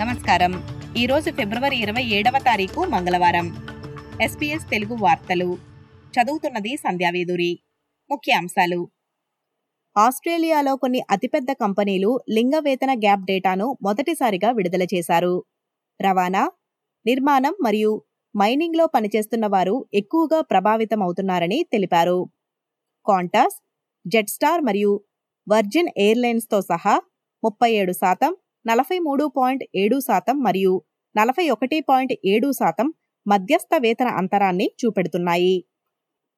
నమస్కారం. ఈరోజు ఫిబ్రవరి ఇరవై ఏడవ తారీఖు మంగళవారం. ఎస్పీఎస్ తెలుగు వార్తలు. చదువుతున్నది సంధ్యావేదూరి ముఖ్యాంశాలు. ఆస్ట్రేలియాలో కొన్ని అతిపెద్ద కంపెనీలు లింగ వేతన గ్యాప్ డేటాను మొదటిసారిగా విడుదల చేశారు. రవాణా నిర్మాణం మరియు మైనింగ్లో పనిచేస్తున్న వారు ఎక్కువగా ప్రభావితమవుతున్నారని తెలిపారు. కాంటాస్ జెట్స్టార్ మరియు వర్జిన్ ఎయిర్లైన్స్తో సహా ముప్పై ఏడు శాతం నలభై మూడు పాయింట్ ఏడు శాతం మరియు నలభై ఒకటి పాయింట్ ఏడు శాతం మధ్యస్థ వేతన అంతరాన్ని చూపెడుతున్నాయి.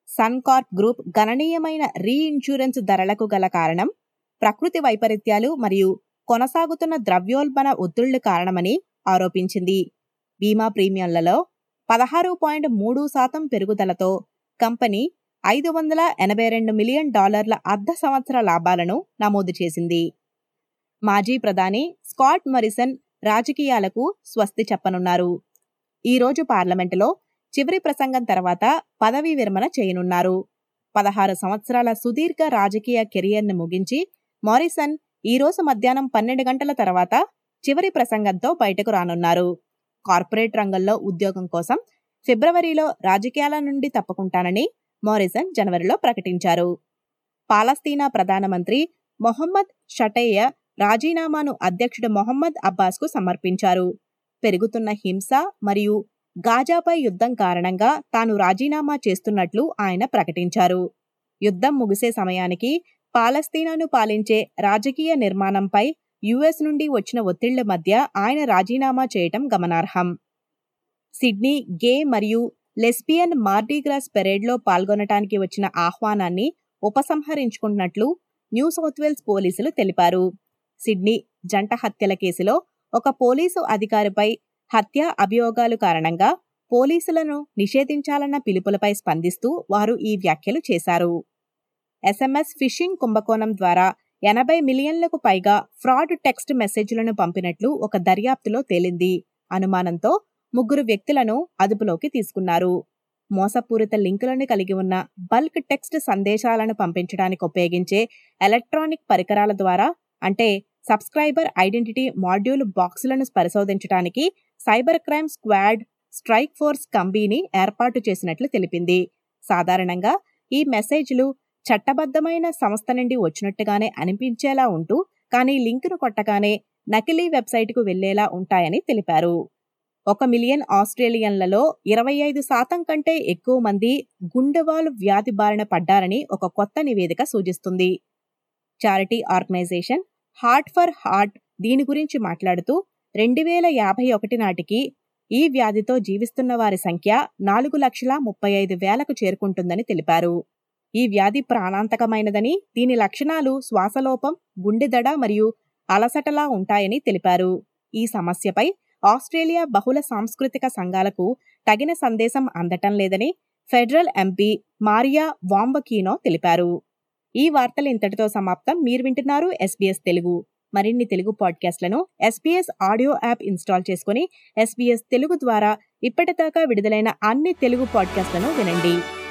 సన్కార్ప్ గ్రూప్ గణనీయమైన రీఇన్సూరెన్స్ ధరలకు గల కారణం ప్రకృతి వైపరీత్యాలు మరియు కొనసాగుతున్న ద్రవ్యోల్బణ ఒత్తిళ్ళు కారణమని ఆరోపించింది. బీమా ప్రీమియంలలో పదహారు పాయింట్ మూడు శాతం పెరుగుదలతో కంపెనీ ఐదు వందల ఎనభై రెండు మిలియన్ డాలర్ల అర్ధ సంవత్సర లాభాలను నమోదు చేసింది. మాజీ ప్రధాని స్కాట్ మరిసన్ రాజకీయాలకు స్వస్తి చెప్పనున్నారు. ఈ రోజు పార్లమెంటులో చివరి ప్రసంగం తర్వాత పదవీ విరమణ చేయనున్నారు. పదహారు సంవత్సరాల సుదీర్ఘ రాజకీయ కెరియర్ను ముగించి మారిసన్ ఈ రోజు మధ్యాహ్నం పన్నెండు గంటల తర్వాత చివరి ప్రసంగంతో బయటకు రానున్నారు. కార్పొరేట్ రంగంలో ఉద్యోగం కోసం ఫిబ్రవరిలో రాజకీయాల నుండి తప్పుకుంటానని మారిసన్ జనవరిలో ప్రకటించారు. పాలస్తీనా ప్రధానమంత్రి మొహమ్మద్ షటయ్య రాజీనామాను అధ్యక్షుడు మొహమ్మద్ అబ్బాస్కు సమర్పించారు. పెరుగుతున్న హింస మరియు గాజాపై యుద్ధం కారణంగా తాను రాజీనామా చేస్తున్నట్లు ఆయన ప్రకటించారు. యుద్ధం ముగిసే సమయానికి పాలస్తీనాను పాలించే రాజకీయ నిర్మాణంపై యుఎస్ నుండి వచ్చిన ఒత్తిళ్ళ మధ్య ఆయన రాజీనామా చేయటం గమనార్హం. సిడ్నీ గే మరియు లెస్బియన్ మార్డీగ్రాస్ పెరేడ్లో పాల్గొనటానికి వచ్చిన ఆహ్వానాన్ని ఉపసంహరించుకున్నట్లు న్యూ సౌత్ వేల్స్ పోలీసులు తెలిపారు. సిడ్నీ జంట హత్యల కేసులో ఒక పోలీసు అధికారిపై హత్య అభియోగాలు కారణంగా పోలీసులను నిషేధించాలన్న పిలుపులపై స్పందిస్తూ వారు ఈ వ్యాఖ్యలు చేశారు. ఎస్ఎంఎస్ ఫిషింగ్ కుంభకోణం ద్వారా ఎనభై మిలియన్లకు పైగా ఫ్రాడ్ టెక్స్ట్ మెసేజ్లను పంపినట్లు ఒక దర్యాప్తులో తేలింది. అనుమానంతో ముగ్గురు వ్యక్తులను అదుపులోకి తీసుకున్నారు. మోసపూరిత లింకులను కలిగి ఉన్న బల్క్ టెక్స్ట్ సందేశాలను పంపించడానికి ఉపయోగించే ఎలక్ట్రానిక్ పరికరాల ద్వారా అంటే సబ్స్క్రైబర్ ఐడెంటిటీ మాడ్యూల్ బాక్సులను పరిశోధించడానికి cyber crime squad strike force కంబీని ఏర్పాటు చేసినట్లు తెలిపింది. సాధారణంగా ఈ మెసేజ్లు చట్టబద్ధమైన సంస్థ నుండి వచ్చినట్టుగానే అనిపించేలా ఉంటూ కానీ లింకును కొట్టగానే నకిలీ వెబ్సైట్కు వెళ్ళేలా ఉంటాయని తెలిపారు. ఒక మిలియన్ ఆస్ట్రేలియన్లలో ఇరవై ఐదు శాతం కంటే ఎక్కువ మంది గుండెవాలు వ్యాధి బారిన పడ్డారని ఒక కొత్త నివేదిక సూచిస్తుంది. Charity organisation Heart for Heart దీని గురించి మాట్లాడుతూ రెండు వేల యాభై ఒకటి నాటికి ఈ వ్యాధితో జీవిస్తున్న వారి సంఖ్య నాలుగు లక్షల ముప్పై ఐదు వేలకు చేరుకుంటుందని తెలిపారు. ఈ వ్యాధి ప్రాణాంతకమైనదని దీని లక్షణాలు శ్వాసలోపం గుండెదడ మరియు అలసటలా ఉంటాయని తెలిపారు. ఈ సమస్యపై ఆస్ట్రేలియా బహుళ సాంస్కృతిక సంఘాలకు తగిన సందేశం అందటం లేదని ఫెడరల్ ఎంపీ మారియా వాంబకీనో తెలిపారు. ఈ వార్తలు ఇంతటితో సమాప్తం. మీరు వింటున్నారు ఎస్బీఎస్ తెలుగు. మరిన్ని తెలుగు పాడ్కాస్ట్లను ఎస్బీఎస్ ఆడియో యాప్ ఇన్స్టాల్ చేసుకుని ఎస్బీఎస్ తెలుగు ద్వారా ఇప్పటిదాకా విడుదలైన అన్ని తెలుగు పాడ్కాస్ట్లను వినండి.